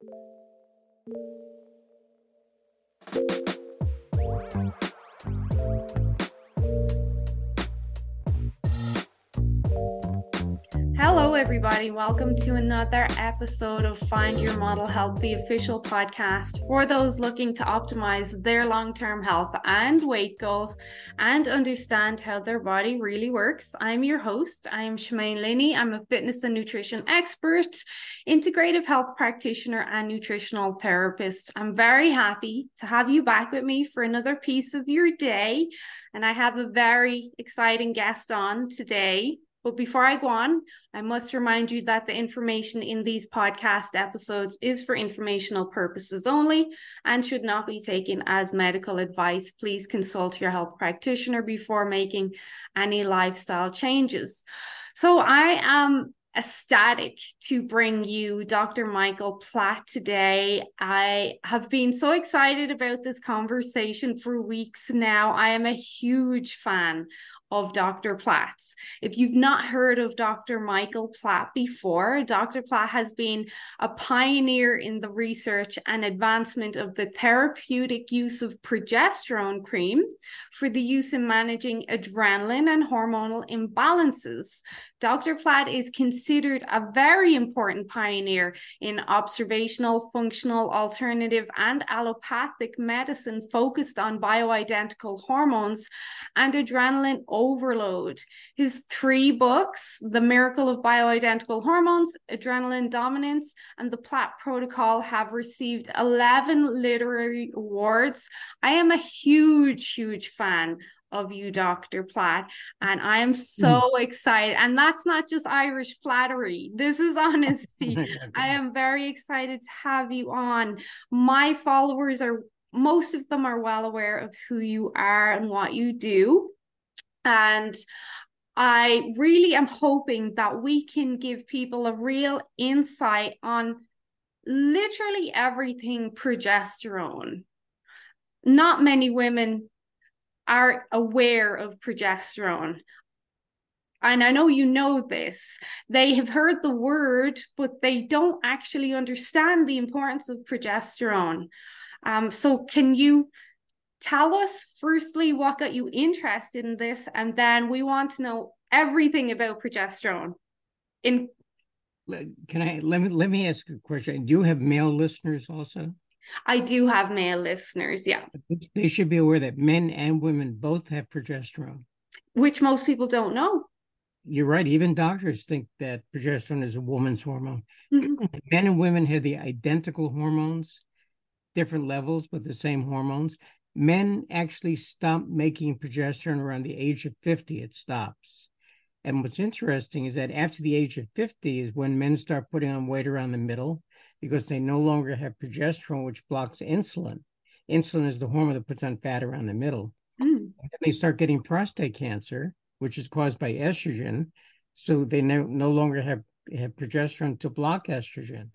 Hello, everybody. Welcome to another episode of Find Your Model Health, the official podcast for those looking to optimize their long term health and weight goals and understand how their body really works. I'm your host. I'm Shemaine Linney. I'm a fitness and nutrition expert, integrative health practitioner, and nutritional therapist. I'm very happy to have you back with me for another piece of your day. And I have a very exciting guest on today. But before I go on, I must remind you that the information in these podcast episodes is for informational purposes only and should not be taken as medical advice. Please consult your health practitioner before making any lifestyle changes. So, I am ecstatic to bring you Dr. Michael Platt today. I have been so excited about this conversation for weeks now. I am a huge fan of Dr. Platt's. If you've not heard of Dr. Michael Platt before, Dr. Platt has been a pioneer in the research and advancement of the therapeutic use of progesterone cream for the use in managing adrenaline and hormonal imbalances. Dr. Platt is considered a very important pioneer in observational, functional, alternative, and allopathic medicine focused on bioidentical hormones and adrenaline overload. His three books, The Miracle of Bioidentical Hormones, Adrenaline Dominance, and The Platt Protocol, have received 11 literary awards. I am a huge, huge fan of you, Dr. Platt. And I am so mm. excited. And that's not just Irish flattery, this is honesty. I am very excited to have you on. My followers are, most of them are well aware of who you are and what you do. And I really am hoping that we can give people a real insight on literally everything progesterone. Not many women are aware of progesterone. And I know you know this. They have heard the word, but they don't actually understand the importance of progesterone. Um, so, can you tell us firstly what got you interested in this and then we want to know everything about progesterone. In can i let me let me ask a question. Do you have male listeners also? I do have male listeners yeah. They should be aware that men and women both have progesterone. Which most people don't know. You're right. Even doctors think that progesterone is a woman's hormone. Mm-hmm. men and women have the identical hormones different levels but the same hormones men actually stop making progesterone around the age of 50 it stops. And what's interesting is that after the age of 50 is when men start putting on weight around the middle because they no longer have progesterone which blocks insulin. Insulin is the hormone that puts on fat around the middle. Mm. they start getting prostate cancer which is caused by estrogen. So they no, no longer have, have progesterone to block estrogen.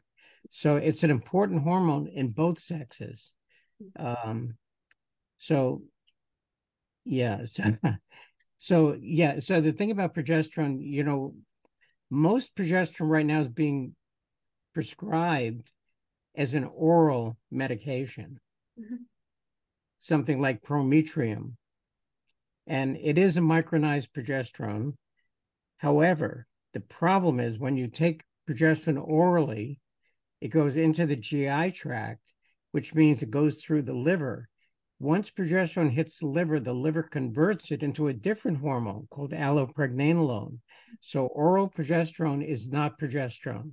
So it's an important hormone in both sexes. Um, so, yeah. So, so yeah. So the thing about progesterone, you know, most progesterone right now is being prescribed as an oral medication, mm-hmm. something like Prometrium. And it is a micronized progesterone. However, the problem is when you take progesterone orally, it goes into the GI tract, which means it goes through the liver once progesterone hits the liver, the liver converts it into a different hormone called allopregnanolone. So oral progesterone is not progesterone,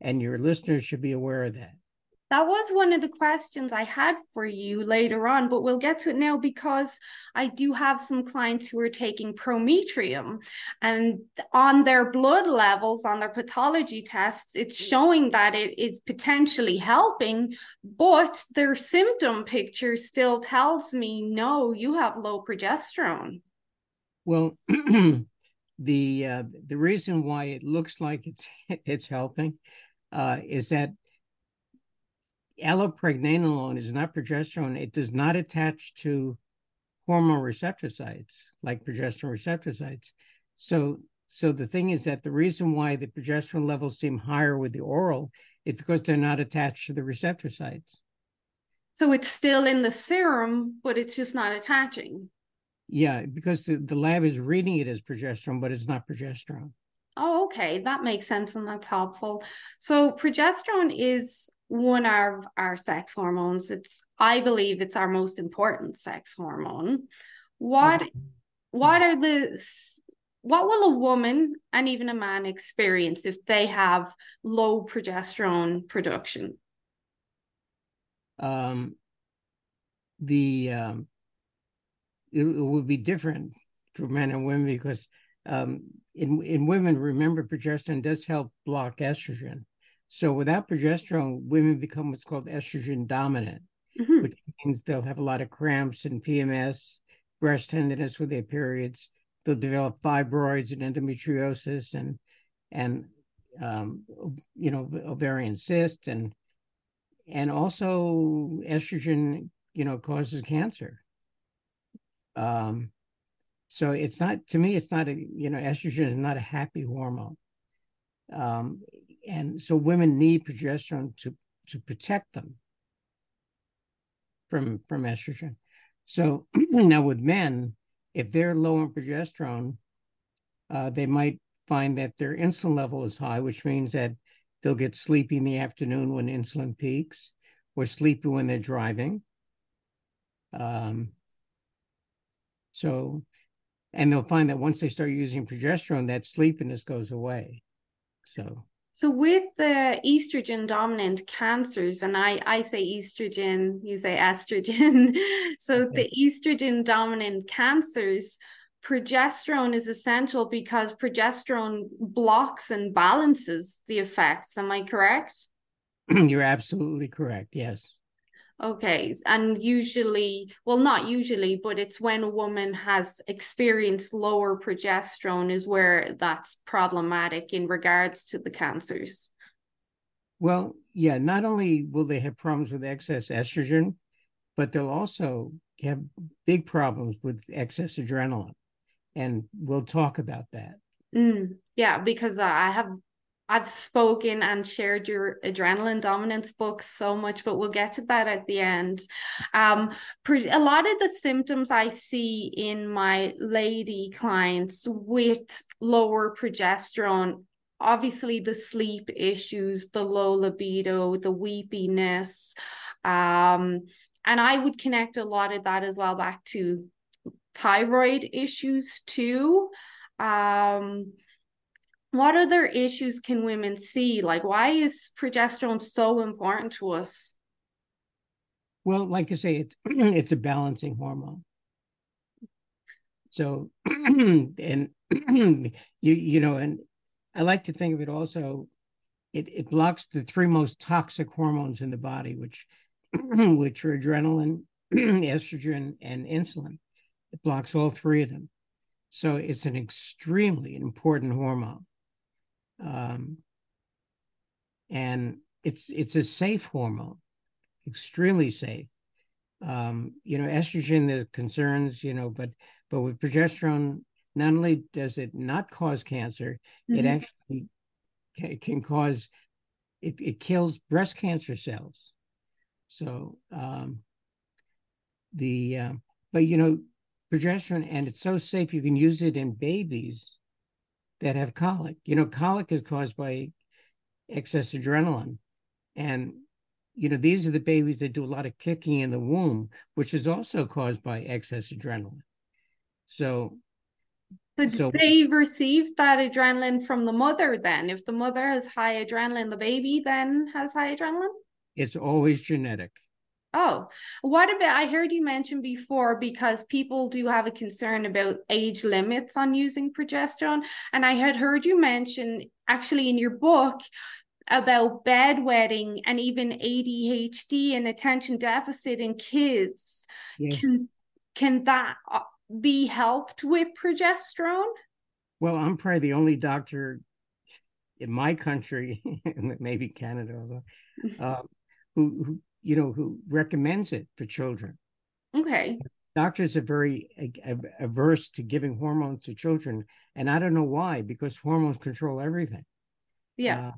and your listeners should be aware of that. That was one of the questions I had for you later on, but we'll get to it now because I do have some clients who are taking Prometrium and on their blood levels, on their pathology tests, it's showing that it is potentially helping, but their symptom picture still tells me no, you have low progesterone. Well, the uh, the reason why it looks like it's it's helping uh, is that allopregnanolone is not progesterone. It does not attach to hormone receptor sites like progesterone receptor sites. So so the thing is that the reason why the progesterone levels seem higher with the oral is because they're not attached to the receptor sites. So it's still in the serum, but it's just not attaching. Yeah, because the, the lab is reading it as progesterone, but it's not progesterone. Oh, okay. That makes sense and that's helpful. So progesterone is one of our sex hormones. It's I believe it's our most important sex hormone. What okay. what are the what will a woman and even a man experience if they have low progesterone production? Um, the um, it, it would be different for men and women because um, in in women, remember progesterone does help block estrogen. So without progesterone, women become what's called estrogen dominant, mm-hmm. which means they'll have a lot of cramps and PMS, breast tenderness with their periods. They'll develop fibroids and endometriosis and and um, you know ovarian cysts and and also estrogen you know causes cancer. Um, so it's not to me, it's not a you know, estrogen is not a happy hormone. Um, and so women need progesterone to to protect them from from estrogen. So now with men, if they're low on progesterone, uh, they might find that their insulin level is high, which means that they'll get sleepy in the afternoon when insulin peaks, or sleepy when they're driving. Um, so and they'll find that once they start using progesterone that sleepiness goes away so so with the estrogen dominant cancers and i i say estrogen you say estrogen. So okay. the estrogen dominant cancers progesterone is essential because progesterone blocks and balances the effects. Am i correct? You're absolutely correct yes Okay. And usually, well, not usually, but it's when a woman has experienced lower progesterone is where that's problematic in regards to the cancers. Well, yeah, not only will they have problems with excess estrogen, but they'll also have big problems with excess adrenaline. And we'll talk about that. Mm, yeah, because uh, I have I've spoken and shared your adrenaline dominance book so much, but we'll get to that at the end. Um, a lot of the symptoms I see in my lady clients with lower progesterone obviously the sleep issues, the low libido, the weepiness. Um, and I would connect a lot of that as well back to thyroid issues too. Um, what other issues can women see? Like, why is progesterone so important to us? Well, like I say, it, it's a balancing hormone. So, and you you know, and I like to think of it also. It it blocks the three most toxic hormones in the body, which which are adrenaline, estrogen, and insulin. It blocks all three of them. So it's an extremely important hormone um, and it's it's a safe hormone, extremely safe. Um, you know, estrogen there's concerns, you know, but but with progesterone, not only does it not cause cancer, mm-hmm. it actually can, can cause it, it kills breast cancer cells. So um, the uh, but you know progesterone and it's so safe you can use it in babies that have colic. You know, colic is caused by excess adrenaline. And, you know, these are the babies that do a lot of kicking in the womb, which is also caused by excess adrenaline. So, so, so they receive that adrenaline from the mother then? If the mother has high adrenaline, the baby then has high adrenaline? It's always genetic. Oh, what about? I heard you mention before because people do have a concern about age limits on using progesterone. And I had heard you mention actually in your book about bedwetting and even ADHD and attention deficit in kids. Yes. Can, can that uh, be helped with progesterone? Well, I'm probably the only doctor in my country, maybe Canada, uh, who, who you know, who recommends it for children. Okay. doctors are very averse to giving hormones to children, and I don't know why, because hormones control everything. Yeah. Uh,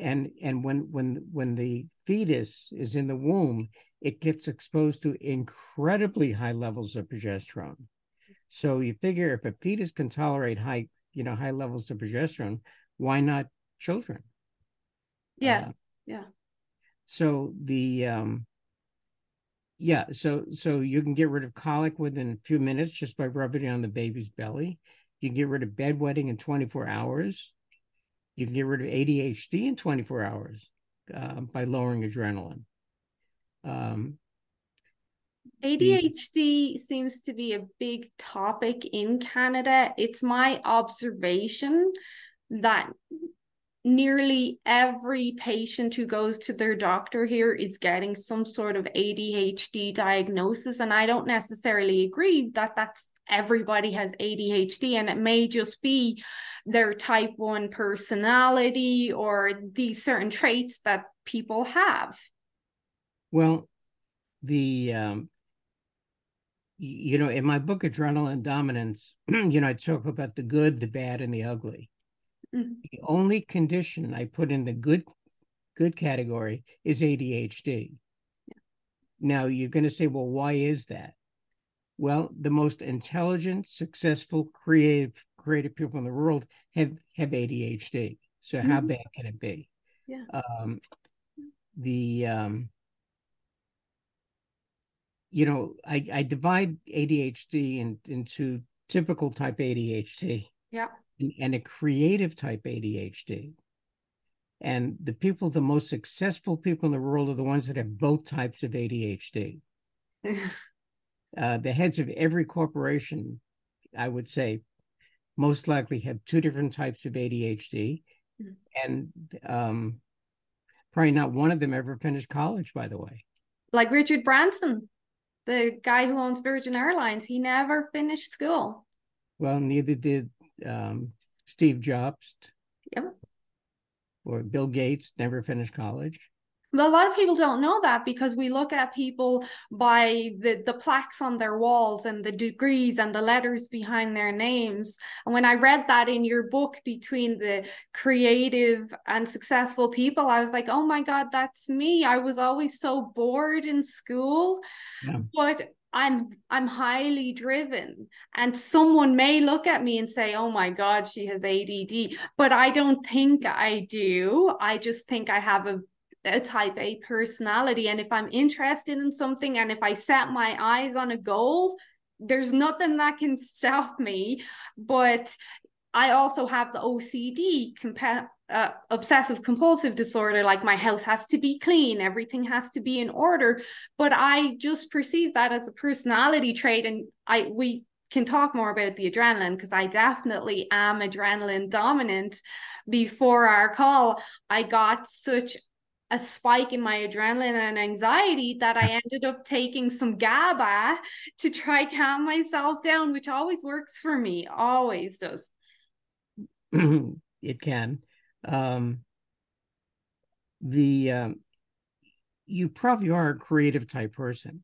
and and when when when the fetus is in the womb, it gets exposed to incredibly high levels of progesterone. So you figure if a fetus can tolerate high, you know, high levels of progesterone, why not children? Yeah. Uh, yeah. So the um yeah, so so you can get rid of colic within a few minutes just by rubbing it on the baby's belly. You can get rid of bedwetting in 24 hours. You can get rid of ADHD in 24 hours uh, by lowering adrenaline. Um, ADHD seems to be a big topic in Canada. It's my observation that nearly every patient who goes to their doctor here is getting some sort of ADHD diagnosis. And I don't necessarily agree that that's everybody has ADHD and it may just be their type 1 personality or these certain traits that people have. Well, the um, you know, in my book Adrenaline Dominance, you know, I talk about the good, the bad, and the ugly. Mm-hmm. The only condition I put in the good good category is ADHD. Yeah. Now you're going to say, well, why is that? Well, the most intelligent, successful, creative, creative people in the world have have ADHD. So mm-hmm. how bad can it be? Yeah. Um, the um, you know, I, I divide ADHD in, into typical type ADHD. Yeah. And, and a creative type ADHD. And the people, the most successful people in the world are the ones that have both types of ADHD. uh, the heads of every corporation, I would say, most likely have two different types of ADHD. Mm-hmm. And um, probably not one of them ever finished college, by the way. Like Richard Branson the guy who owns Virgin Airlines, he never finished school. Well, neither did um, Steve Jobs. Yep. Or Bill Gates never finished college. But a lot of people don't know that because we look at people by the, the plaques on their walls and the degrees and the letters behind their names. And when I read that in your book between the creative and successful people, I was like, oh my God, that's me. I was always so bored in school. Yeah. But I'm I'm highly driven and someone may look at me and say oh my god she has ADD but I don't think I do I just think I have a a type A personality. And if I'm interested in something and if I set my eyes on a goal, there's nothing that can stop me. But I also have the OCD, compa- uh, obsessive compulsive disorder. Like my house has to be clean, everything has to be in order. But I just perceive that as a personality trait, and I we can talk more about the adrenaline because I definitely am adrenaline dominant. Before our call, I got such a spike in my adrenaline and anxiety that I ended up taking some GABA to try calm myself down, which always works for me, always does. it can. Um, the um, you probably are a creative type person.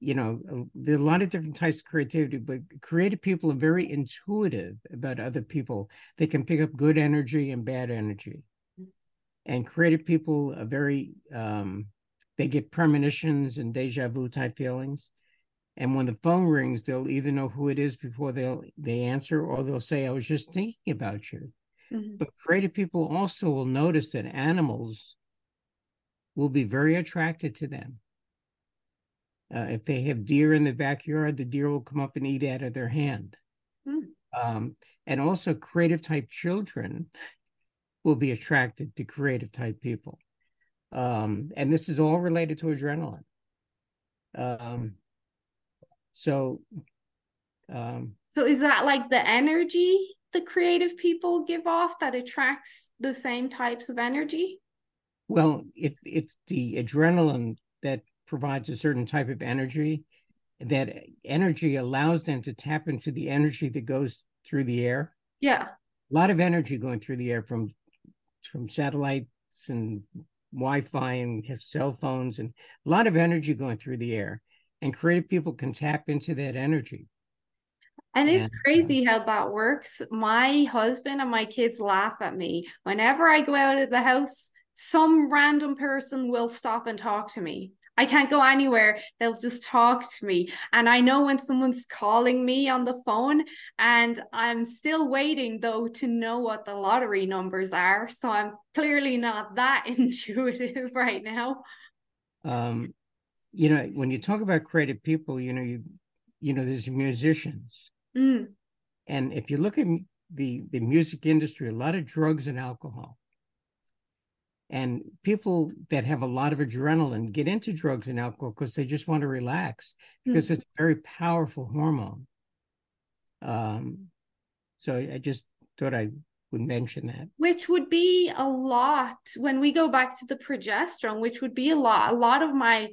You know, there's a lot of different types of creativity, but creative people are very intuitive about other people. They can pick up good energy and bad energy and creative people are very um, they get premonitions and deja vu type feelings and when the phone rings they'll either know who it is before they'll they answer or they'll say i was just thinking about you mm-hmm. but creative people also will notice that animals will be very attracted to them uh, if they have deer in the backyard the deer will come up and eat out of their hand mm. um, and also creative type children will be attracted to creative type people. Um, and this is all related to adrenaline. Um, so, um, so is that like the energy the creative people give off that attracts the same types of energy? Well, it, it's the adrenaline that provides a certain type of energy. That energy allows them to tap into the energy that goes through the air. Yeah. A lot of energy going through the air from from satellites and Wi-Fi and cell phones and a lot of energy going through the air. And creative people can tap into that energy. And it's and, uh, crazy how that works. My husband and my kids laugh at me. Whenever I go out of the house, some random person will stop and talk to me. I can't go anywhere. They'll just talk to me. And I know when someone's calling me on the phone, and I'm still waiting though to know what the lottery numbers are. So I'm clearly not that intuitive right now. Um, you know, when you talk about creative people, you know, you you know, there's musicians. Mm. And if you look at the the music industry, a lot of drugs and alcohol. And people that have a lot of adrenaline get into drugs and alcohol because they just want to relax because mm-hmm. it's a very powerful hormone. Um, so I just thought I would mention that. Which would be a lot when we go back to the progesterone, which would be a lot. A lot of my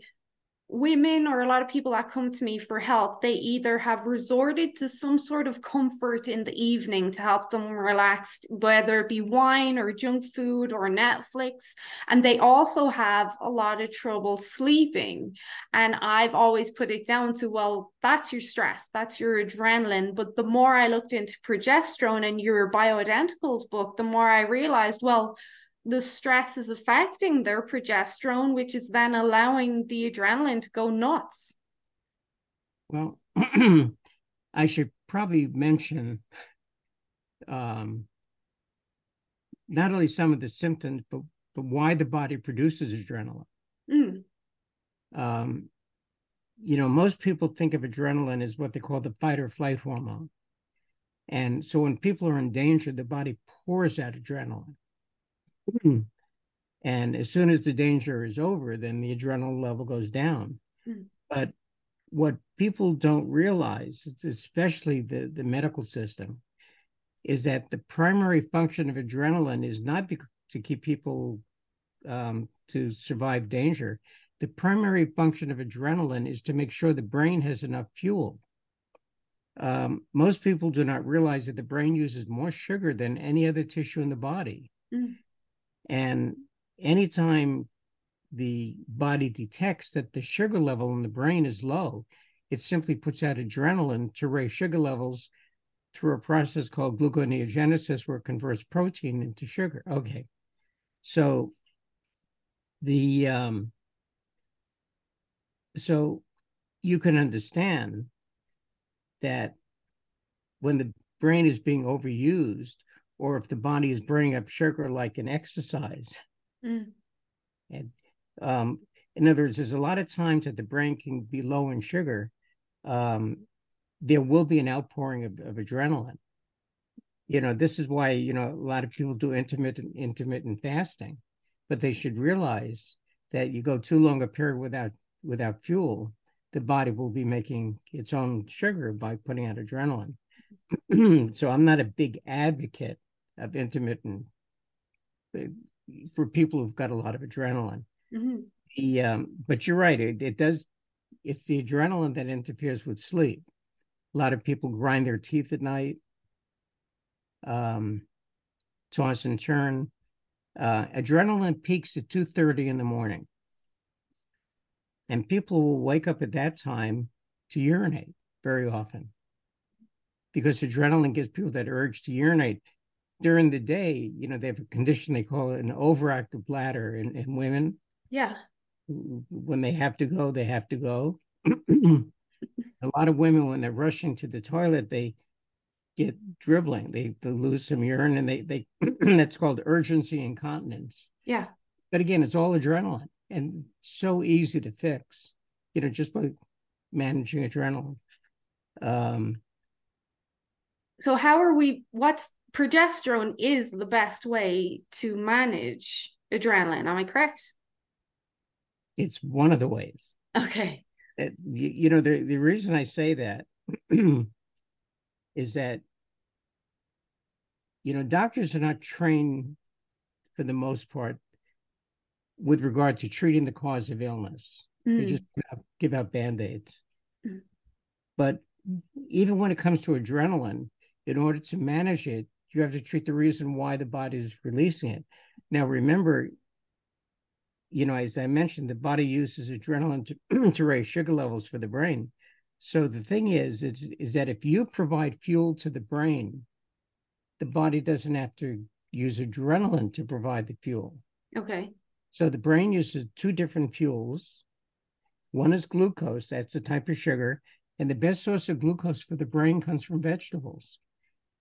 women or a lot of people that come to me for help, they either have resorted to some sort of comfort in the evening to help them relax, whether it be wine or junk food or Netflix. And they also have a lot of trouble sleeping. And I've always put it down to, well, that's your stress, that's your adrenaline. But the more I looked into progesterone and your bioidenticals book, the more I realized, well, the stress is affecting their progesterone, which is then allowing the adrenaline to go nuts. Well, I should probably mention um, not only some of the symptoms, but but why the body produces adrenaline. Mm. Um, you know, most people think of adrenaline as what they call the fight or flight hormone. And so when people are in danger, the body pours out adrenaline. Hmm. And as soon as the danger is over, then the adrenaline level goes down. Mm. But what people don't realize, especially the, the medical system, is that the primary function of adrenaline is not to keep people um, to survive danger. The primary function of adrenaline is to make sure the brain has enough fuel. Um, most people do not realize that the brain uses more sugar than any other tissue in the body. Mm. And anytime the body detects that the sugar level in the brain is low, it simply puts out adrenaline to raise sugar levels through a process called gluconeogenesis, where it converts protein into sugar. Okay. So the um, so you can understand that when the brain is being overused, or if the body is burning up sugar like an exercise. Mm. And um, in other words, there's a lot of times that the brain can be low in sugar. Um, there will be an outpouring of, of, adrenaline. You know, this is why you know a lot of people do intermittent intermittent fasting, but they should realize that you go too long a period without without fuel, the body will be making its own sugar by putting out adrenaline. so I'm not a big advocate of intermittent for people who've got a lot of adrenaline. Mm-hmm. The, um, but you're right, it, it does, it's the adrenaline that interferes with sleep. A lot of people grind their teeth at night, um, toss and turn. Uh, adrenaline peaks at 2.30 in the morning. And people will wake up at that time to urinate very often because adrenaline gives people that urge to urinate during the day, you know, they have a condition they call it an overactive bladder in, in women. Yeah. When they have to go, they have to go. a lot of women, when they're rushing to the toilet, they get dribbling. They, they lose some urine and they, they that's called urgency incontinence. Yeah. But again, it's all adrenaline and so easy to fix, you know, just by managing adrenaline. Um, so how are we what's progesterone is the best way to manage adrenaline. Am I correct? It's one of the ways. Okay. It, you, you know, the, the reason I say that is that, you know, doctors are not trained for the most part with regard to treating the cause of illness. Mm. They just give out, give out band aids. Mm. But even when it comes to adrenaline, in order to manage it, you have to treat the reason why the body is releasing it. Now, remember, you know, as I mentioned, the body uses adrenaline to, to raise sugar levels for the brain. So the thing is, is, is that if you provide fuel to the brain, the body doesn't have to use adrenaline to provide the fuel. Okay. So the brain uses two different fuels. One is glucose, that's a type of sugar, and the best source of glucose for the brain comes from vegetables.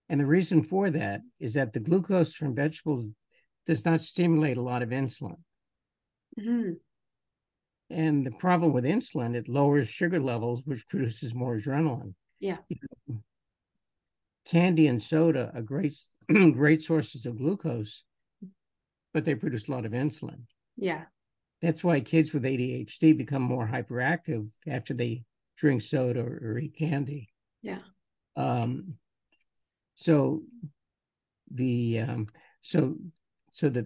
And the reason for that is that the glucose from vegetables does not stimulate a lot of insulin. Mm-hmm. And the problem with insulin, it lowers sugar levels, which produces more adrenaline. Yeah. Candy and soda are great, great sources of glucose, but they produce a lot of insulin. Yeah. That's why kids with ADHD become more hyperactive after they drink soda or, or eat candy. Yeah. Um, so the um, so so the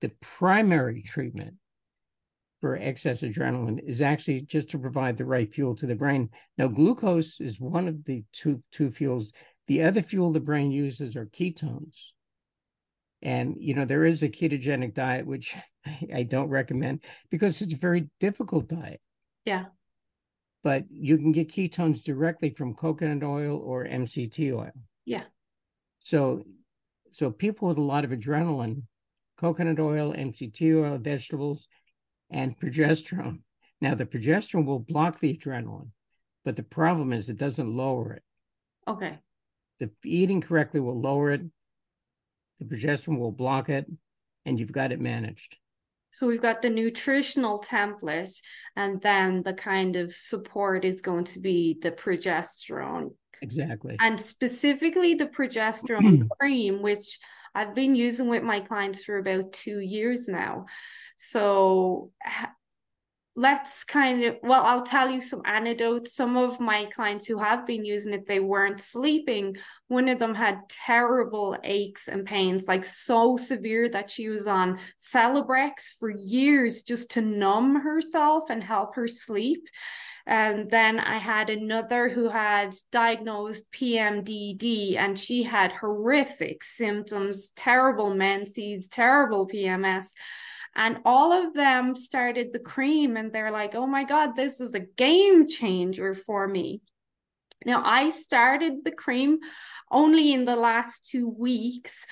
the primary treatment for excess adrenaline is actually just to provide the right fuel to the brain. Now, glucose is one of the two two fuels. The other fuel the brain uses are ketones. And you know, there is a ketogenic diet, which I don't recommend because it's a very difficult diet. Yeah. But you can get ketones directly from coconut oil or MCT oil. Yeah. So so people with a lot of adrenaline, coconut oil, MCT oil, vegetables, and progesterone. Now the progesterone will block the adrenaline, but the problem is it doesn't lower it. Okay. The eating correctly will lower it. The progesterone will block it, and you've got it managed. So we've got the nutritional template, and then the kind of support is going to be the progesterone. Exactly. And specifically the progesterone cream, which I've been using with my clients for about two years now. So let's kind of well i'll tell you some anecdotes some of my clients who have been using it they weren't sleeping one of them had terrible aches and pains like so severe that she was on celebrex for years just to numb herself and help her sleep and then I had another who had diagnosed PMDD and she had horrific symptoms, terrible menses, terrible PMS. And all of them started the cream and they're like, oh my God, this is a game changer for me. Now, I started the cream only in the last two weeks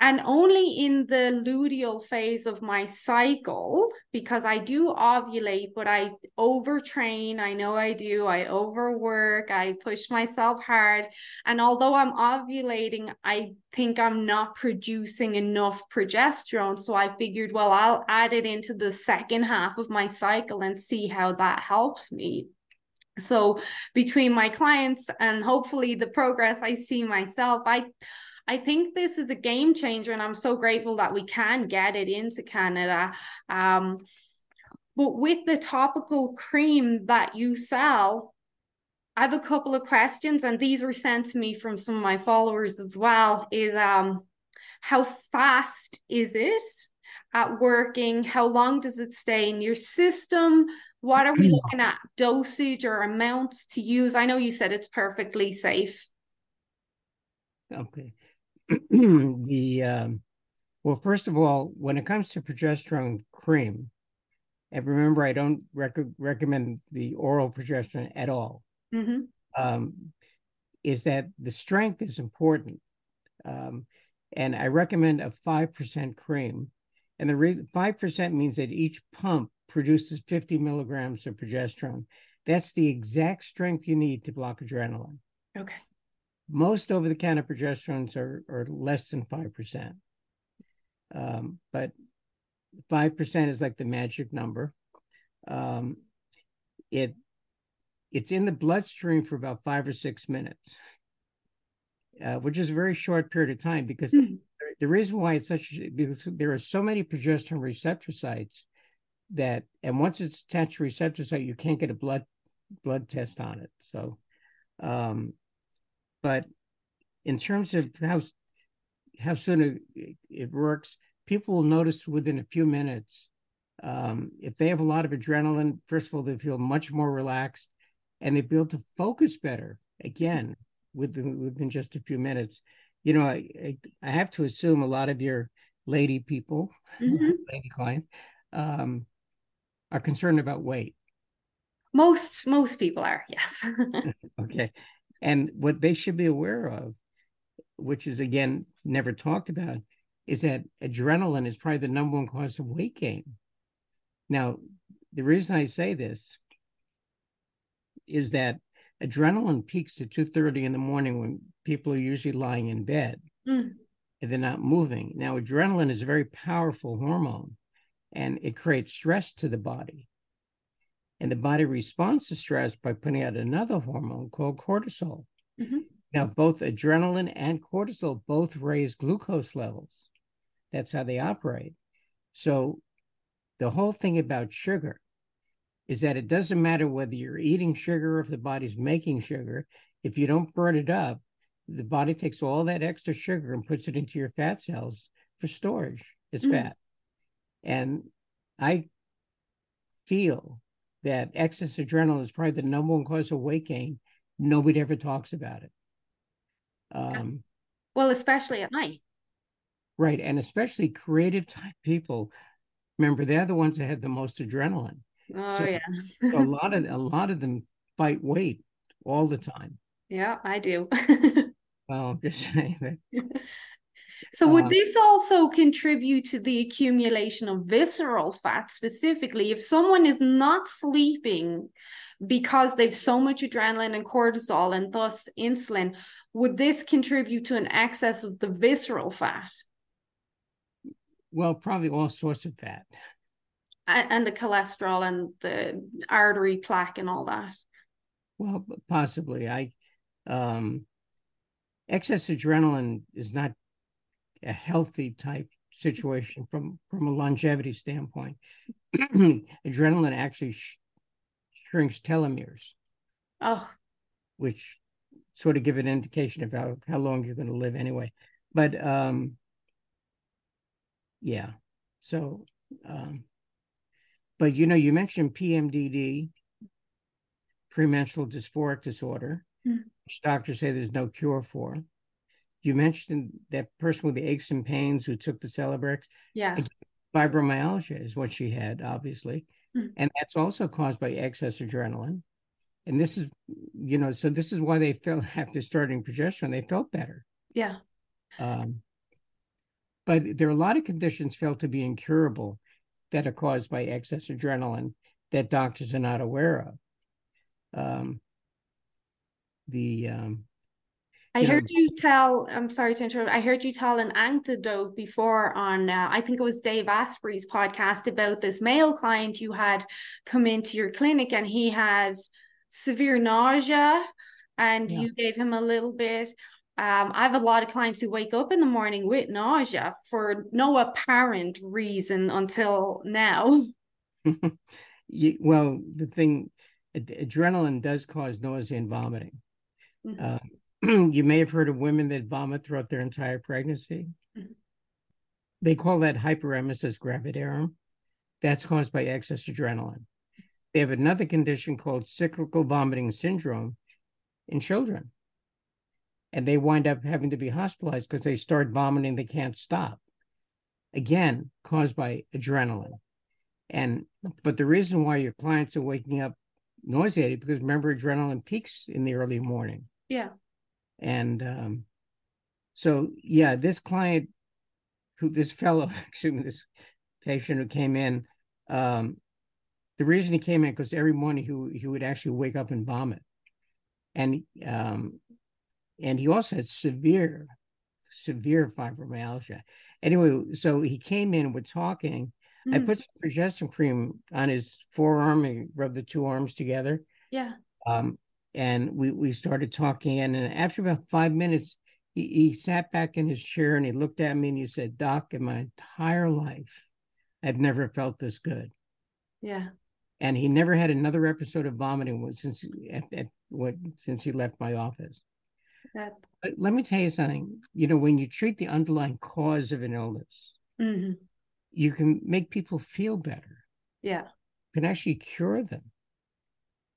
and only in the luteal phase of my cycle because i do ovulate but i overtrain i know i do i overwork i push myself hard. And although i'm ovulating i think i'm not producing enough progesterone. So i figured well i'll add it into the second half of my cycle and see how that helps me. So between my clients and hopefully the progress i see myself i I think this is a game changer, and I'm so grateful that we can get it into Canada. Um, but with the topical cream that you sell, I have a couple of questions, and these were sent to me from some of my followers as well. Is um, how fast is it at working? How long does it stay in your system? What are we looking at dosage or amounts to use? I know you said it's perfectly safe. Okay. the um, well, first of all, when it comes to progesterone cream, and remember, I don't rec- recommend the oral progesterone at all. Mm-hmm. Um, is that the strength is important, um, and I recommend a five percent cream, and the reason five percent means that each pump produces fifty milligrams of progesterone. That's the exact strength you need to block adrenaline. Okay. Most over the counter progesterones are, are less than 5%. Um, but 5% is like the magic number. Um, it it's in the bloodstream for about five or six minutes, uh, which is a very short period of time because mm-hmm. the reason why it's such because there are so many progesterone receptor sites that and once it's attached to receptor site, you can't get a blood blood test on it. So um, but in terms of how how soon it, it works, people will notice within a few minutes. Um, if they have a lot of adrenaline, first of all, they feel much more relaxed, and they be able to focus better again within within just a few minutes. You know, I I, I have to assume a lot of your lady people, mm-hmm. lady clients, um, are concerned about weight. Most most people are, yes. okay. And what they should be aware of, which is again never talked about, is that adrenaline is probably the number one cause of weight gain. Now, the reason I say this is that adrenaline peaks at 2.30 in the morning when people are usually lying in bed mm. and they're not moving. Now, adrenaline is a very powerful hormone and it creates stress to the body. And the body responds to stress by putting out another hormone called cortisol. Mm-hmm. Now, both adrenaline and cortisol both raise glucose levels. That's how they operate. So, the whole thing about sugar is that it doesn't matter whether you're eating sugar or if the body's making sugar. If you don't burn it up, the body takes all that extra sugar and puts it into your fat cells for storage as mm-hmm. fat. And I feel that excess adrenaline is probably the number one cause of weight gain. Nobody ever talks about it. Um, well, especially at night. Right. And especially creative type people. Remember, they're the ones that had the most adrenaline. Oh so, yeah. a lot of a lot of them fight weight all the time. Yeah, I do. well, I'm just saying that. So would uh, this also contribute to the accumulation of visceral fat specifically? If someone is not sleeping because they've so much adrenaline and cortisol and thus insulin, would this contribute to an excess of the visceral fat? Well, probably all sorts of fat. And, and the cholesterol and the artery plaque and all that. Well, possibly. I um excess adrenaline is not a healthy type situation from from a longevity standpoint. Adrenaline actually sh- shrinks telomeres. Oh, which sort of give an indication of how, how long you're going to live anyway. But um, yeah, so um, but you know, you mentioned PMDD, premenstrual dysphoric disorder, mm-hmm. which doctors say there's no cure for you mentioned that person with the aches and pains who took the Celebrex. Yeah. Fibromyalgia is what she had, obviously. Mm-hmm. And that's also caused by excess adrenaline. And this is, you know, so this is why they felt after starting progesterone, they felt better. Yeah. Um, but there are a lot of conditions felt to be incurable that are caused by excess adrenaline that doctors are not aware of. Um, the um, I heard you tell, I'm sorry to interrupt, I heard you tell an anecdote before on, uh, I think it was Dave Asprey's podcast about this male client you had come into your clinic and he had severe nausea and yeah. you gave him a little bit. Um, I have a lot of clients who wake up in the morning with nausea for no apparent reason until now. well, the thing, adrenaline does cause nausea and vomiting. Mm-hmm. Uh, you may have heard of women that vomit throughout their entire pregnancy. Mm-hmm. They call that hyperemesis gravidarum. That's caused by excess adrenaline. They have another condition called cyclical vomiting syndrome in children. And they wind up having to be hospitalized because they start vomiting, they can't stop. Again, caused by adrenaline. And but the reason why your clients are waking up nauseated because remember adrenaline peaks in the early morning. Yeah. And um, so, yeah, this client, who this fellow, excuse me, this patient who came in, um, the reason he came in because every morning he he would actually wake up and vomit, and um, and he also had severe, severe fibromyalgia. Anyway, so he came in. We're talking. Mm. I put some progesterone cream on his forearm and rubbed the two arms together. Yeah. Um, and we we started talking and after about five minutes he, he sat back in his chair and he looked at me and he said doc in my entire life i've never felt this good. Yeah. And he never had another episode of vomiting since at, at what since he left my office. That... but let me tell you something. You know when you treat the underlying cause of an illness mm-hmm. you can make people feel better. Yeah. Can actually cure them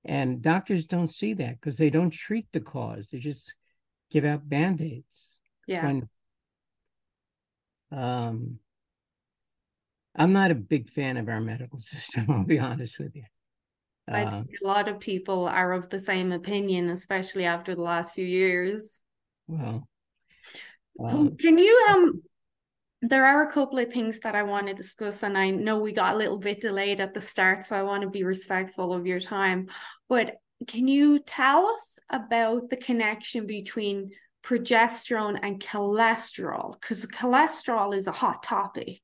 and doctors don't see that because they don't treat the cause. They just give out band-aids. Yeah. When, um I'm not a big fan of our medical system. I'll be honest with you. I think uh, a lot of people are of the same opinion, especially after the last few years. Well, um, can you um there are a couple of things that I want to discuss, and I know we got a little bit delayed at the start, so I want to be respectful of your time. But can you tell us about the connection between progesterone and cholesterol? Because cholesterol is a hot topic.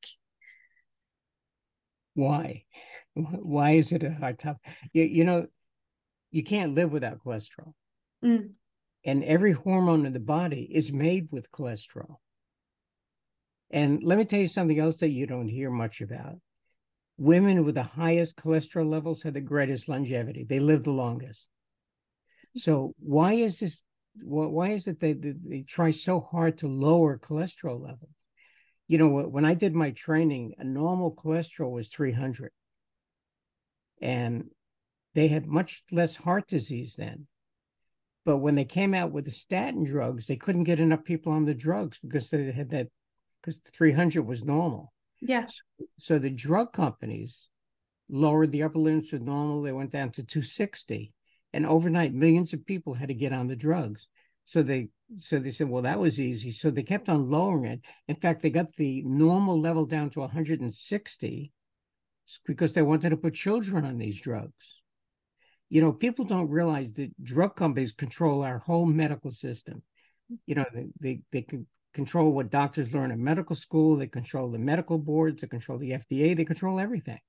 Why? Why is it a hot topic? You, you know, you can't live without cholesterol. Mm. And every hormone in the body is made with cholesterol. And let me tell you something else that you don't hear much about. Women with the highest cholesterol levels have the greatest longevity. They live the longest. So why is this? Why is it that they, they try so hard to lower cholesterol levels? You know, when I did my training, a normal cholesterol was 300. And they had much less heart disease then. But when they came out with the statin drugs, they couldn't get enough people on the drugs because they had that because 300 was normal. Yeah. So, the drug companies lowered the upper limits to normal. They went down to 260. And overnight, millions of people had to get on the drugs. So they so they said, well, that was easy. So they kept on lowering it. In fact, they got the normal level down to 160 because they wanted to put children on these drugs. You know, people don't realize that drug companies control our whole medical system. You know, they, they, they can control what doctors learn in medical school. They control the medical boards. They control the FDA. They control everything.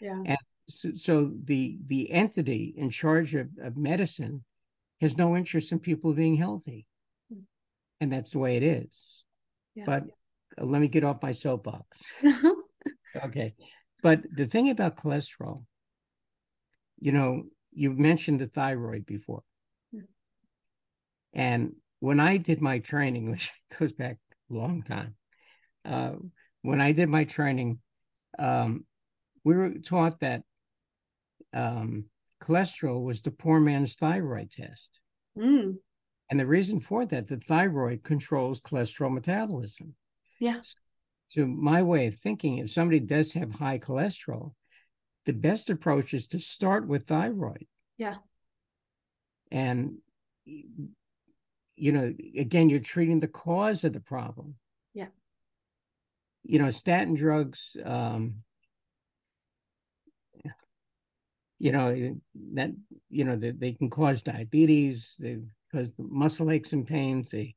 Yeah. And so, so the the entity in charge of, of medicine has no interest in people being healthy, and that's the way it is. Yeah. But uh, let me get off my soapbox. okay. But the thing about cholesterol, you know, you mentioned the thyroid before. And when I did my training, which goes back a long time, uh, when I did my training, um, we were taught that um, cholesterol was the poor man's thyroid test. Mm. And the reason for that, the thyroid controls cholesterol metabolism. Yeah. So, my way of thinking, if somebody does have high cholesterol, the best approach is to start with thyroid. Yeah. And you know, again, you're treating the cause of the problem. Yeah. You know, statin drugs, um, you know, that, you know, they, they can cause diabetes, they cause muscle aches and pains, they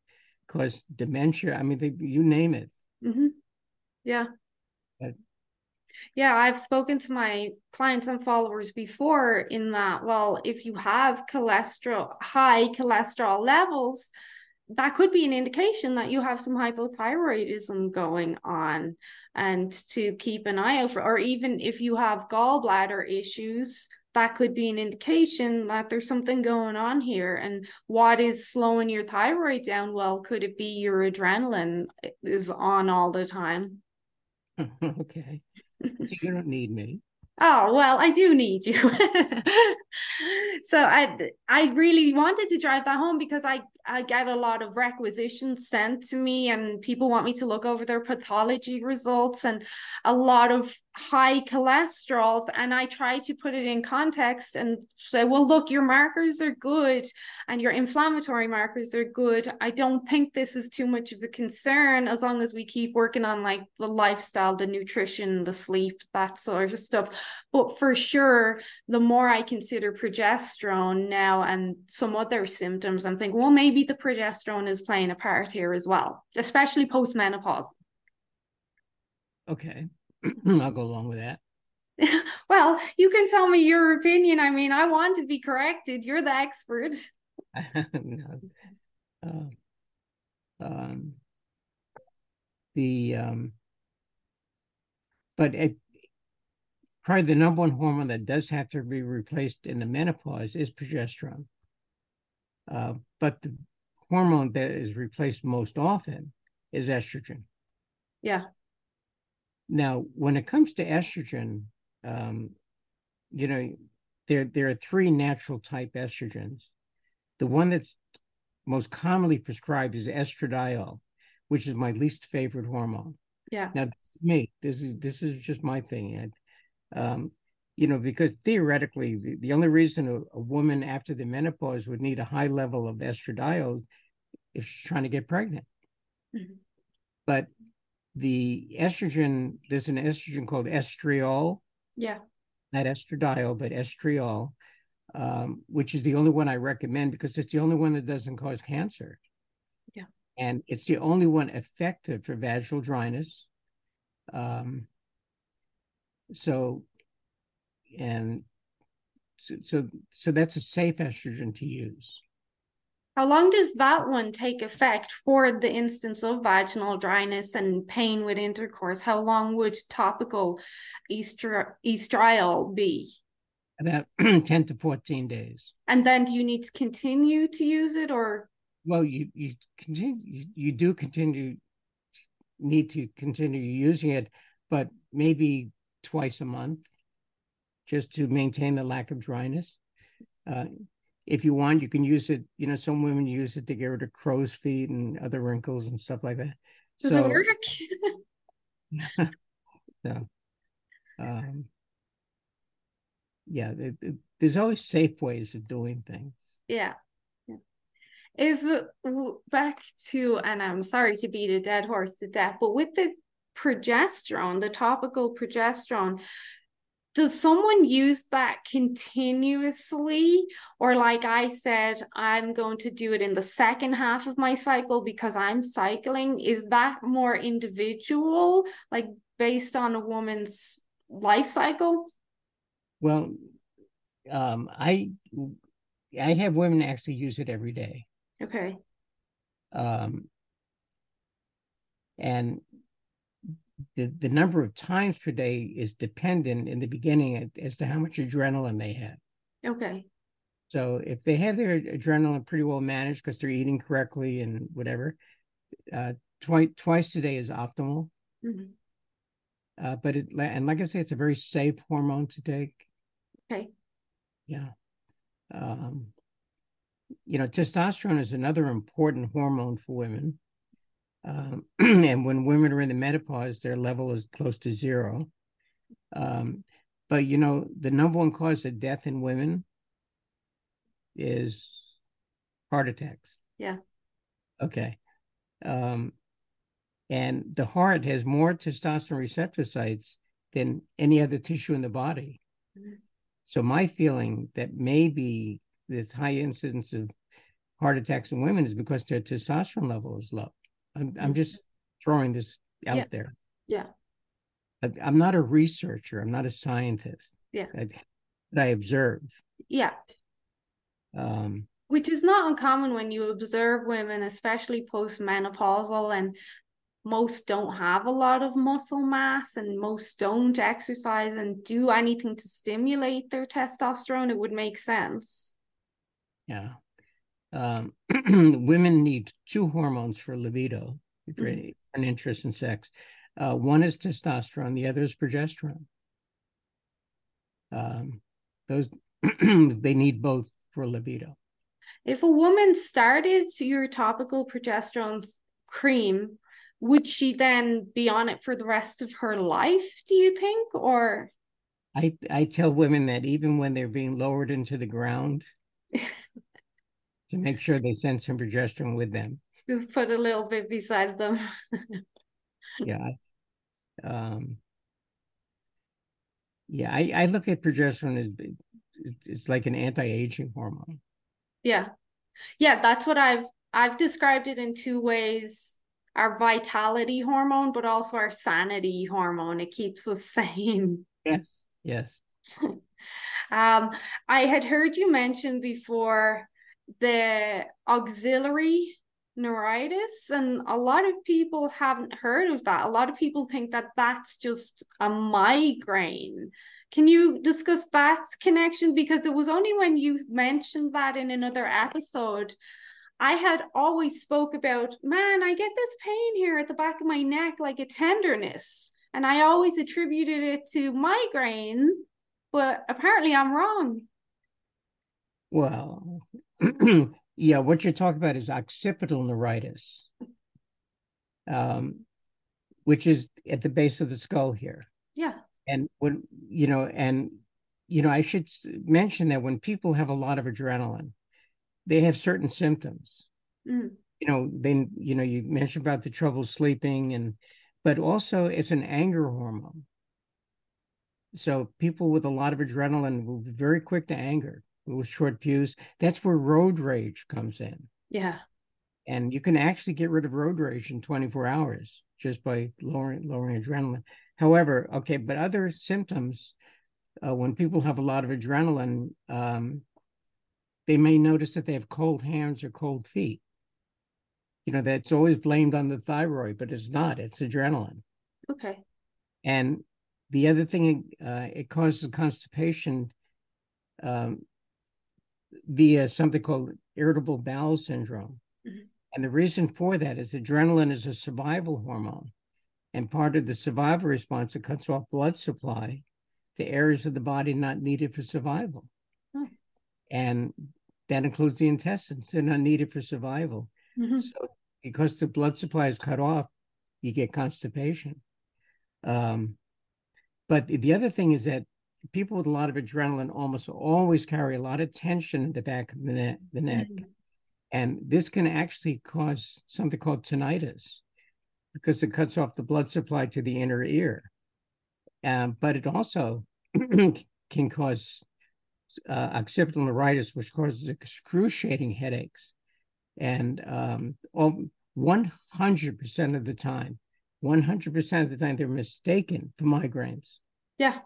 cause dementia. I mean, they, you name it. Mm-hmm. Yeah. But, yeah, I've spoken to my clients and followers before in that, well, if you have cholesterol, high cholesterol levels, that could be an indication that you have some hypothyroidism going on and to keep an eye out for, or even if you have gallbladder issues, that could be an indication that there's something going on here. And what is slowing your thyroid down? Well, could it be your adrenaline is on all the time? okay. So you don't need me. Oh well, I do need you. so I I really wanted to drive that home because I I get a lot of requisitions sent to me, and people want me to look over their pathology results and a lot of high cholesterols. And I try to put it in context and say, well, look, your markers are good and your inflammatory markers are good. I don't think this is too much of a concern as long as we keep working on like the lifestyle, the nutrition, the sleep, that sort of stuff. But for sure, the more I consider progesterone now and some other symptoms, I'm thinking, well, maybe the progesterone is playing a part here as well, especially post menopause. Okay, I'll go along with that. well, you can tell me your opinion. I mean, I want to be corrected. You're the expert. no. uh, um, the um, but it, probably the number one hormone that does have to be replaced in the menopause is progesterone. Uh, but the hormone that is replaced most often is estrogen. Yeah. Now, when it comes to estrogen, um, you know, there there are three natural type estrogens. The one that's most commonly prescribed is estradiol, which is my least favorite hormone. Yeah. Now, this is me. This is this is just my thing. And, um, you know, because theoretically, the, the only reason a, a, woman after the menopause would need a high level of estradiol if she's trying to get pregnant. Mm-hmm. But the estrogen, there's an estrogen called estriol. Yeah. Not estradiol, but estriol, um, which is the only one I recommend because it's the only one that doesn't cause cancer. Yeah. And it's the only one effective for vaginal dryness. Um, so and so, so so that's a safe estrogen to use how long does that one take effect for the instance of vaginal dryness and pain with intercourse? How long would topical estri- estriol be? About 10 to 14 days. And then do you need to continue to use it or? Well you you continue you, you do continue need to continue using it but maybe twice a month just to maintain the lack of dryness. Uh, if you want, you can use it. You know, some women use it to get rid of crow's feet and other wrinkles and stuff like that. Does so, it work? so, um, yeah, it, it, there's always safe ways of doing things. Yeah. yeah. If back to, and I'm sorry to beat a dead horse to death, but with the progesterone, the topical progesterone, does someone use that continuously? Or like i said i'm going to do it in the second half of my cycle because i'm cycling. Is that more individual like based on a woman's life cycle? Well um i i have women actually use it every day. Okay. Um and the, the number of times per day is dependent in the beginning as to how much adrenaline they have. Okay. So if they have their adrenaline pretty well managed because they're eating correctly and whatever, uh, twice twice a day is optimal. Mm-hmm. Uh, but it and like I say, it's a very safe hormone to take. Okay. Yeah. Um, you know, testosterone is another important hormone for women. Um, and when women are in the menopause, their level is close to zero. Um, but you know, the number one cause of death in women is heart attacks. Yeah. Okay. Um, and the heart has more testosterone receptor sites than any other tissue in the body. Mm-hmm. So my feeling that maybe this high incidence of heart attacks in women is because their testosterone level is low. I'm I'm just throwing this out yeah. there. Yeah. I'm not a researcher. I'm not a scientist. Yeah. I, but I observe. Yeah. Um, Which is not uncommon when you observe women, especially postmenopausal, and most don't have a lot of muscle mass, and most don't exercise and do anything to stimulate their testosterone. It would make sense. Yeah um, women need two hormones for libido, for mm-hmm. an interest in sex. Uh, one is testosterone, the other is progesterone. Um, those they need both for libido. If a woman started your topical progesterone cream, would she then be on it for the rest of her life? Do you think, or? I I tell women that even when they're being lowered into the ground, to make sure they send some progesterone with them. Just put a little bit beside them. yeah. Um, yeah, I, I look at progesterone as it's like an anti-aging hormone. Yeah. Yeah, that's what I've I've described it in two ways. Our vitality hormone, but also our sanity hormone. It keeps us sane. Yes, yes. um, I had heard you mention before the auxiliary neuritis and a lot of people haven't heard of that. A lot of people think that that's just a migraine. Can you discuss that connection? Because it was only when you mentioned that in another episode i had always spoke about man i get this pain here at the back of my neck like a tenderness and i always attributed it to migraine but apparently i'm wrong. Well yeah, what you're talking about is occipital neuritis, um, which is at the base of the skull here. Yeah. And when you know, and you know, I should mention that when people have a lot of adrenaline, they have certain symptoms. Mm. You know, then you know, you mentioned about the trouble sleeping, and but also it's an anger hormone. So people with a lot of adrenaline will be very quick to anger with short fuse. That's where road rage comes in. Yeah. And you can actually get rid of road rage in 24 hours just by lowering lowering adrenaline. However, okay, but other symptoms, uh, when people have a lot of adrenaline, um, they may notice that they have cold hands or cold feet. You know, that's always blamed on the thyroid, but it's not. It's adrenaline. Okay. And the other thing, uh, it causes constipation um, via something called irritable bowel syndrome. Mm-hmm. And the reason for that is adrenaline is a survival hormone. And part of the survival response, it cuts off blood supply to areas of the body not needed for survival. Oh. And that includes the intestines. They're not needed for survival. Mm-hmm. So because the blood supply is cut off, you get constipation. Um, but the other thing is that people with a lot of adrenaline almost always carry a lot of tension in the back of the neck. The neck. Mm-hmm. And this can actually cause something called tinnitus because it cuts off the blood supply to the inner ear. Um, but it also can cause uh, occipital neuritis, which causes excruciating headaches. And um, all, 100% of the time, 100% of the time, they're mistaken for migraines. Yeah.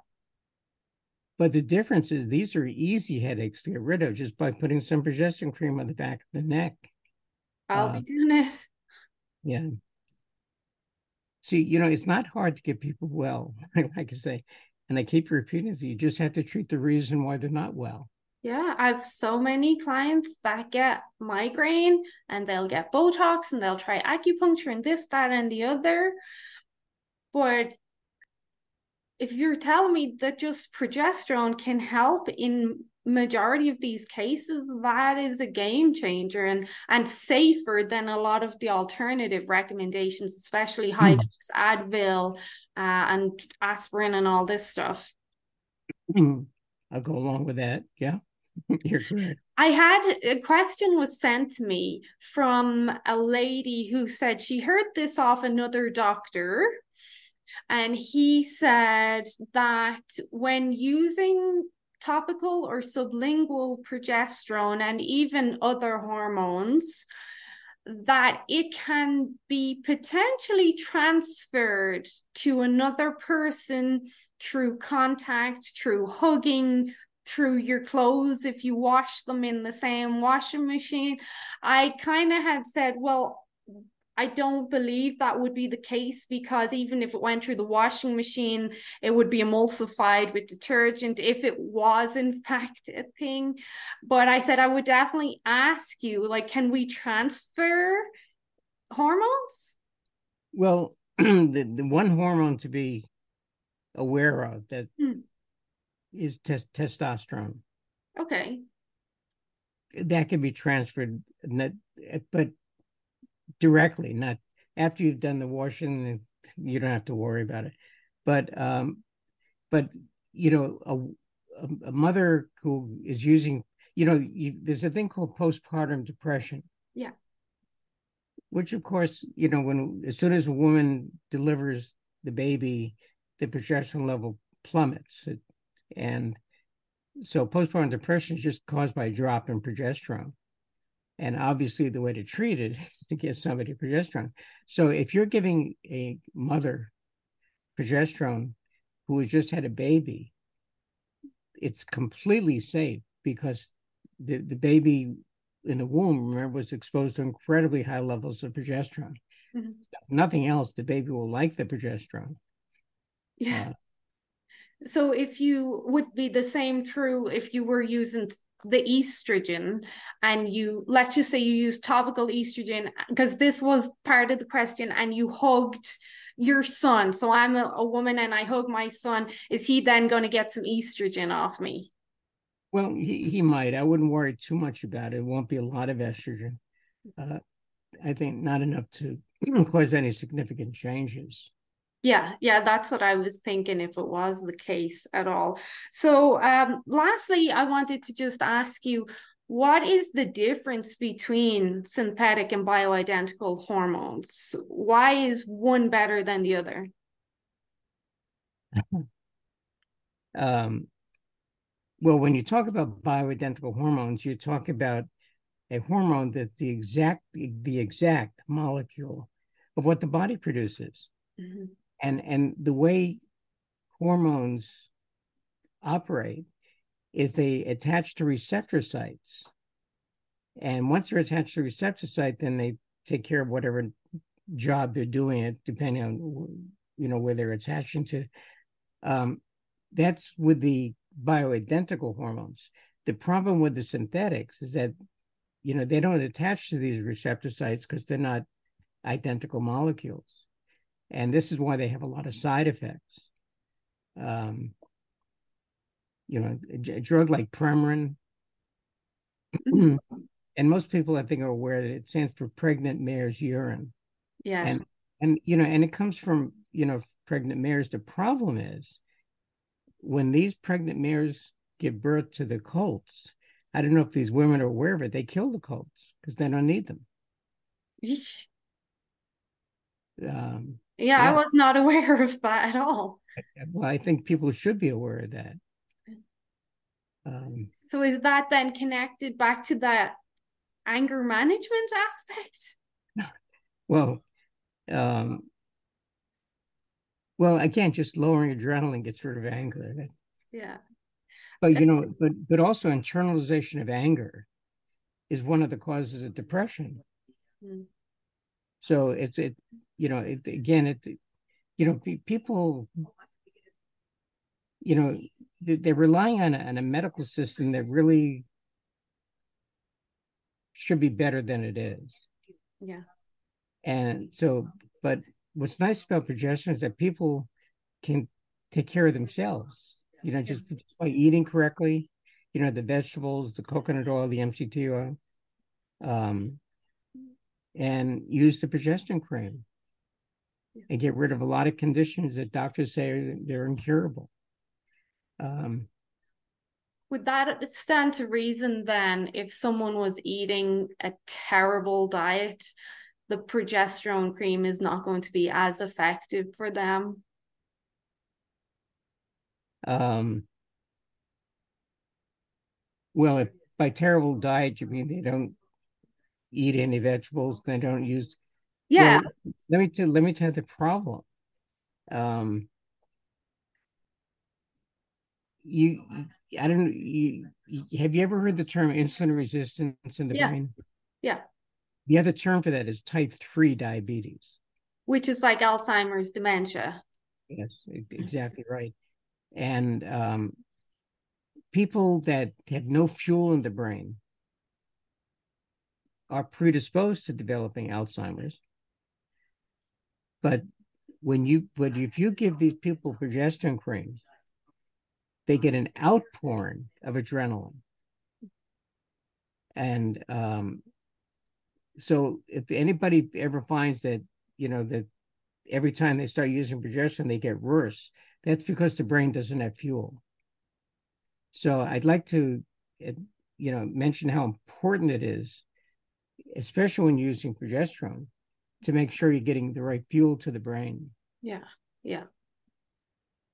But the difference is these are easy headaches to get rid of just by putting some progesterone cream on the back of the neck. I'll uh, be doing it. Yeah. See, you know, it's not hard to get people well, like I say. And I keep repeating this, you just have to treat the reason why they're not well. Yeah, I have so many clients that get migraine and they'll get Botox and they'll try acupuncture and this, that, and the other. But if you're telling me that just progesterone can help in majority of these cases that is a game changer and and safer than a lot of the alternative recommendations especially high hmm. dose advil uh, and aspirin and all this stuff hmm. i'll go along with that yeah you're correct i had a question was sent to me from a lady who said she heard this off another doctor and he said that when using topical or sublingual progesterone and even other hormones, that it can be potentially transferred to another person through contact, through hugging, through your clothes if you wash them in the same washing machine. I kind of had said, well, I don't believe that would be the case because even if it went through the washing machine, it would be emulsified with detergent if it was in fact a thing. But I said I would definitely ask you, like, can we transfer hormones? Well, the, the one hormone to be aware of that hmm. is te- testosterone. Okay. That can be transferred, but directly, not after you've done the washing. You don't have to worry about it. But um, but you know, a, a mother who is using, you know, you, there's a thing called postpartum depression. Yeah. Which, of course, you know, when as soon as a woman delivers the baby, the progesterone level plummets, and so postpartum depression is just caused by a drop in progesterone. And obviously, the way to treat it is to give somebody progesterone. So, if you're giving a mother progesterone who has just had a baby, it's completely safe because the, the baby in the womb, remember, was exposed to incredibly high levels of progesterone. Mm-hmm. nothing else, the baby will like the progesterone. Yeah. Uh, so if you would be the same true if you were using the estrogen and you let's just say you use topical estrogen because this was part of the question and you hugged your son. So i'm a, a woman and i hug my son. Is he then going to get some estrogen off me? Well he, he might. I wouldn't worry too much about it. It won't be a lot of estrogen. Uh, i think not enough to cause any significant changes Yeah, yeah, that's what I was thinking if it was the case at all. So, um, lastly, I wanted to just ask you what is the difference between synthetic and bioidentical hormones? Why is one better than the other? um, well, when you talk about bioidentical hormones, you talk about a hormone that the exact the exact molecule of what the body produces. Mm-hmm. And and the way hormones operate is they attach to receptor sites. And once they're attached to the receptor site, then they take care of whatever job they're doing it, depending on you know where they're attaching to. Um, that's with the bioidentical hormones. The problem with the synthetics is that you know they don't attach to these receptor sites because they're not identical molecules and this is why they have a lot of side effects. Um, you know a, a drug like premarin. And most people i think are aware that it stands for pregnant mare's urine. Yeah. And and you know and it comes from you know pregnant mares. The problem is when these pregnant mares give birth to the colts I don't know if these women are aware of it. They kill the colts because they don't need them. Um, yeah, yeah, I was not aware of that at all. Well, I think people should be aware of that. Um, so is that then connected back to that anger management aspect? Well, um, well, again, just lowering adrenaline gets rid of anger. Yeah but you know but but also internalization of anger is one of the causes of depression mm. So it's it you know it again it you know people you know they're relying on a, on a medical system that really should be better than it is. Yeah. And so but what's nice about progesterone is that people can take care of themselves you know, just, just by eating correctly, you know, the vegetables, the coconut oil, the MCT oil, um, and use the progesterone cream and get rid of a lot of conditions that doctors say they're incurable. Um, would that stand to reason then if someone was eating a terrible diet, the progesterone cream is not going to be as effective for them? Um, well, if by terrible diet you mean they don't eat any vegetables, they don't use. Yeah. Well, let me tell. Let me tell the problem. Um, you, I don't. You, have you ever heard the term insulin resistance in the yeah. brain? Yeah. Yeah. The other term for that is type three diabetes, which is like Alzheimer's dementia. Yes, exactly right and um, people that have no fuel in the brain are predisposed to developing Alzheimer's. But when you but if you give these people progesterone creams, they get an outpouring of adrenaline. And um, so if anybody ever finds that, you know, that every time they start using progesterone, they get worse, that's because the brain doesn't have fuel. So I'd like to, you know, mention how important it is, especially when you're using progesterone, to make sure you're getting the right fuel to the brain. Yeah, yeah.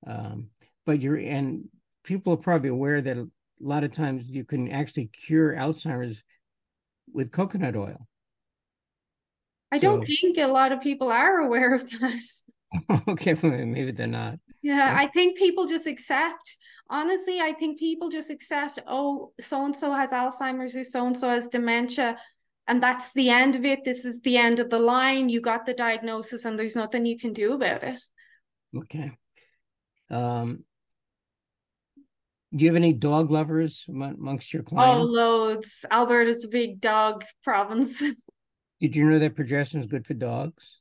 Um, but you're and people are probably aware that a lot of times you can actually cure Alzheimer's with coconut oil. I so, don't think a lot of people are aware of that. okay, well, maybe they're not. Yeah, I think people just accept. Honestly, I think people just accept. Oh, so and so has Alzheimer's, or so and so has dementia, and that's the end of it. This is the end of the line. You got the diagnosis, and there's nothing you can do about it. Okay. Um, do you have any dog lovers amongst your clients? Oh, loads. Alberta's a big dog province. Did you know that progesterone is good for dogs?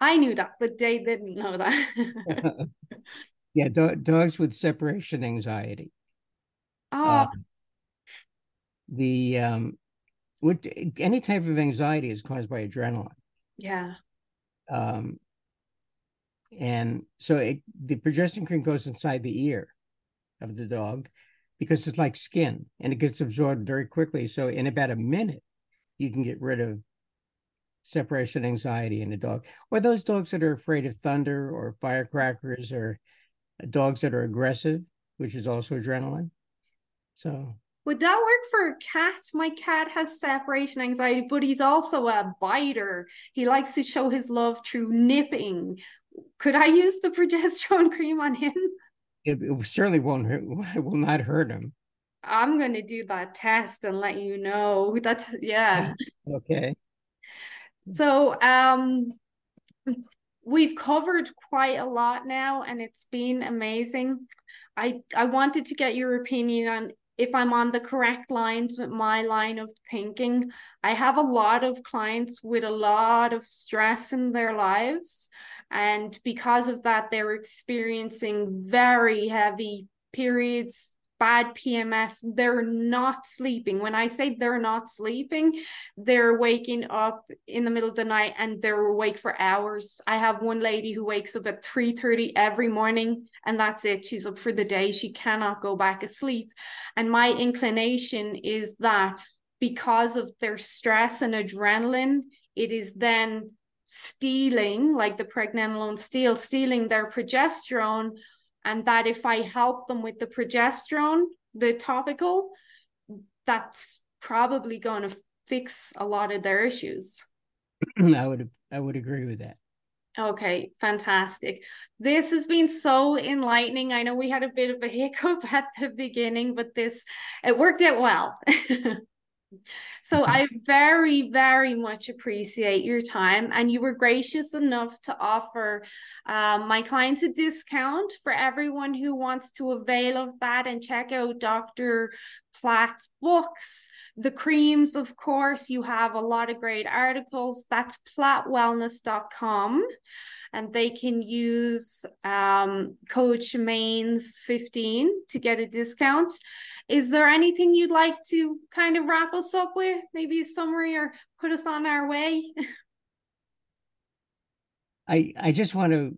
I knew that, but they didn't know that. yeah, do- dogs with separation anxiety. Oh. Uh, the um, what any type of anxiety is caused by adrenaline. Yeah. Um, And so it, the progesterone cream goes inside the ear of the dog because it's like skin and it gets absorbed very quickly. So in about a minute, you can get rid of separation anxiety in a dog. Or those dogs that are afraid of thunder or firecrackers or dogs that are aggressive, which is also adrenaline. So would that work for a cat? My cat has separation anxiety, but he's also a biter. He likes to show his love through nipping. Could I use the progesterone cream on him? It, it certainly won't hurt, it will not hurt him. I'm going to do that test and let you know. That's yeah. Okay. So, um we've covered quite a lot now and it's been amazing. I I wanted to get your opinion on if I'm on the correct lines with my line of thinking. I have a lot of clients with a lot of stress in their lives. And because of that, they're experiencing very heavy periods bad PMS, they're not sleeping. When I say they're not sleeping, they're waking up in the middle of the night and they're awake for hours. I have one lady who wakes up at 3:30 every morning and that's it. She's up for the day. She cannot go back asleep. And my inclination is that because of their stress and adrenaline, it is then stealing, like the pregnenolone steal, stealing their progesterone and that if I help them with the progesterone, the topical, that's probably going to fix a lot of their issues. I would I would agree with that. Okay, fantastic. This has been so enlightening. I know we had a bit of a hiccup at the beginning, but this it worked out well. So I very, very much appreciate your time, and you were gracious enough to offer um, my clients a discount for everyone who wants to avail of that and check out Dr. Platt's books, the creams, of course. You have a lot of great articles. That's plattwellness.com, and they can use um, code chemaines 15 to get a discount is there anything you'd like to kind of wrap us up with? Maybe a summary or put us on our way? I I just want to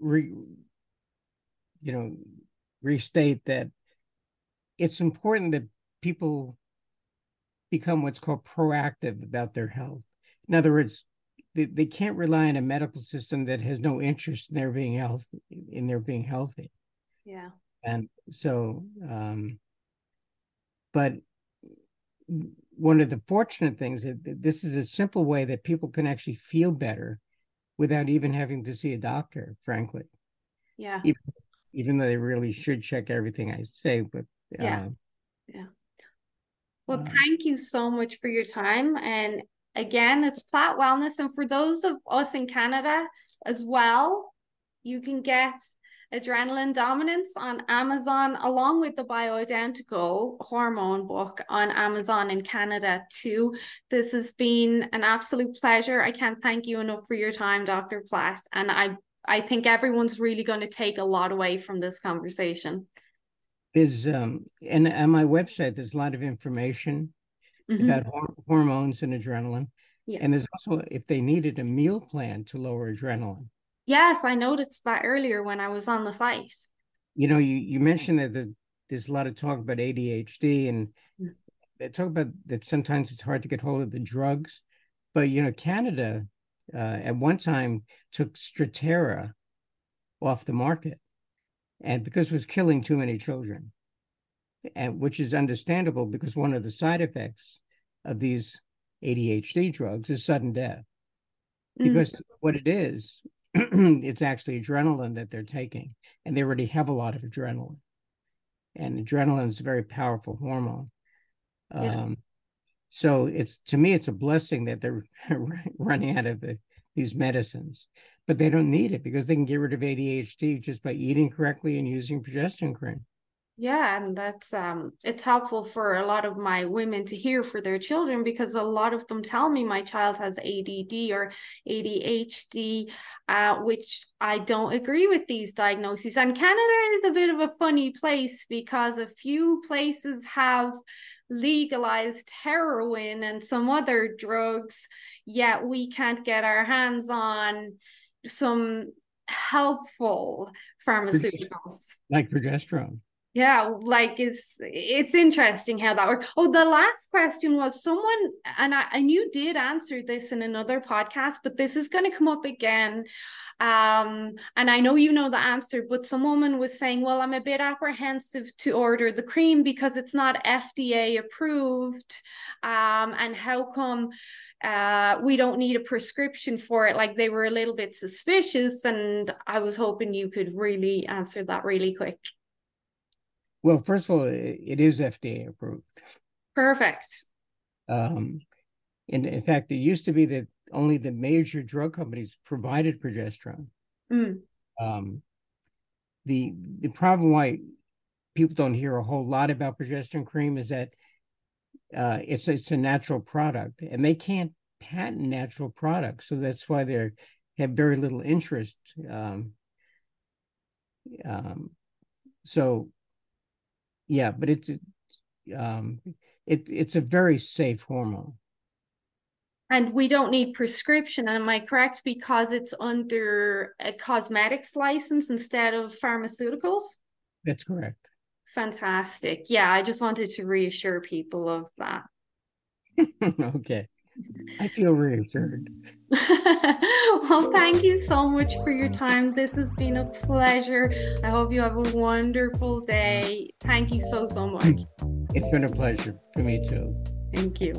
re, you know restate that it's important that people become what's called proactive about their health. In other words, they, they can't rely on a medical system that has no interest in their being health in their being healthy. Yeah. And so um but one of the fortunate things that this is a simple way that people can actually feel better without even having to see a doctor, frankly. Yeah. Even, even though they really should check everything I say, but yeah. Uh, yeah. Well, uh, thank you so much for your time. And again, it's Platt Wellness. And for those of us in Canada as well, you can get Adrenaline Dominance on Amazon, along with the bioidentical hormone book on Amazon in Canada, too. This has been an absolute pleasure. I can't thank you enough for your time, Dr. Platt. And I, I think everyone's really going to take a lot away from this conversation. There's um and on my website, there's a lot of information mm-hmm. about hor- hormones and adrenaline. Yeah. And there's also, if they needed a meal plan to lower adrenaline. Yes, I noticed that earlier when I was on the site. You know, you, you mentioned that the, there's a lot of talk about ADHD and mm. they talk about that sometimes it's hard to get hold of the drugs. But, you know, Canada uh, at one time took Strattera off the market and because it was killing too many children, and which is understandable because one of the side effects of these ADHD drugs is sudden death. Mm. Because mm. what it is, it's actually adrenaline that they're taking, and they already have a lot of adrenaline. And adrenaline is a very powerful hormone. Yeah. Um, so it's to me, it's a blessing that they're running out of the, these medicines, but they don't need it because they can get rid of ADHD just by eating correctly and using progesterone cream. Yeah, and that's um it's helpful for a lot of my women to hear for their children because a lot of them tell me my child has ADD or ADHD, uh, which I don't agree with these diagnoses. And Canada is a bit of a funny place because a few places have legalized heroin and some other drugs, yet we can't get our hands on some helpful pharmaceuticals like progesterone yeah like it's it's interesting how that works. Oh the last question was someone and I, and you did answer this in another podcast but this is going to come up again um and i know you know the answer but some woman was saying well i'm a bit apprehensive to order the cream because it's not fda approved um and how come uh we don't need a prescription for it? Like they were a little bit suspicious and i was hoping you could really answer that really quick well, first of all, it is FDA approved. Perfect. Um, and in fact, it used to be that only the major drug companies provided progesterone. Mm. Um, the the problem why people don't hear a whole lot about progesterone cream is that uh, it's it's a natural product, and they can't patent natural products, so that's why they have very little interest. Um, um, so yeah, but it's um, it it's a very safe hormone. And we don't need prescription, am I correct? Because it's under a cosmetics license instead of pharmaceuticals. That's correct. Fantastic. Yeah, I just wanted to reassure people of that. okay. I feel reassured. well, thank you so much for your time. This has been a pleasure. I hope you have a wonderful day. Thank you so, so much. It's been a pleasure for me too. Thank you.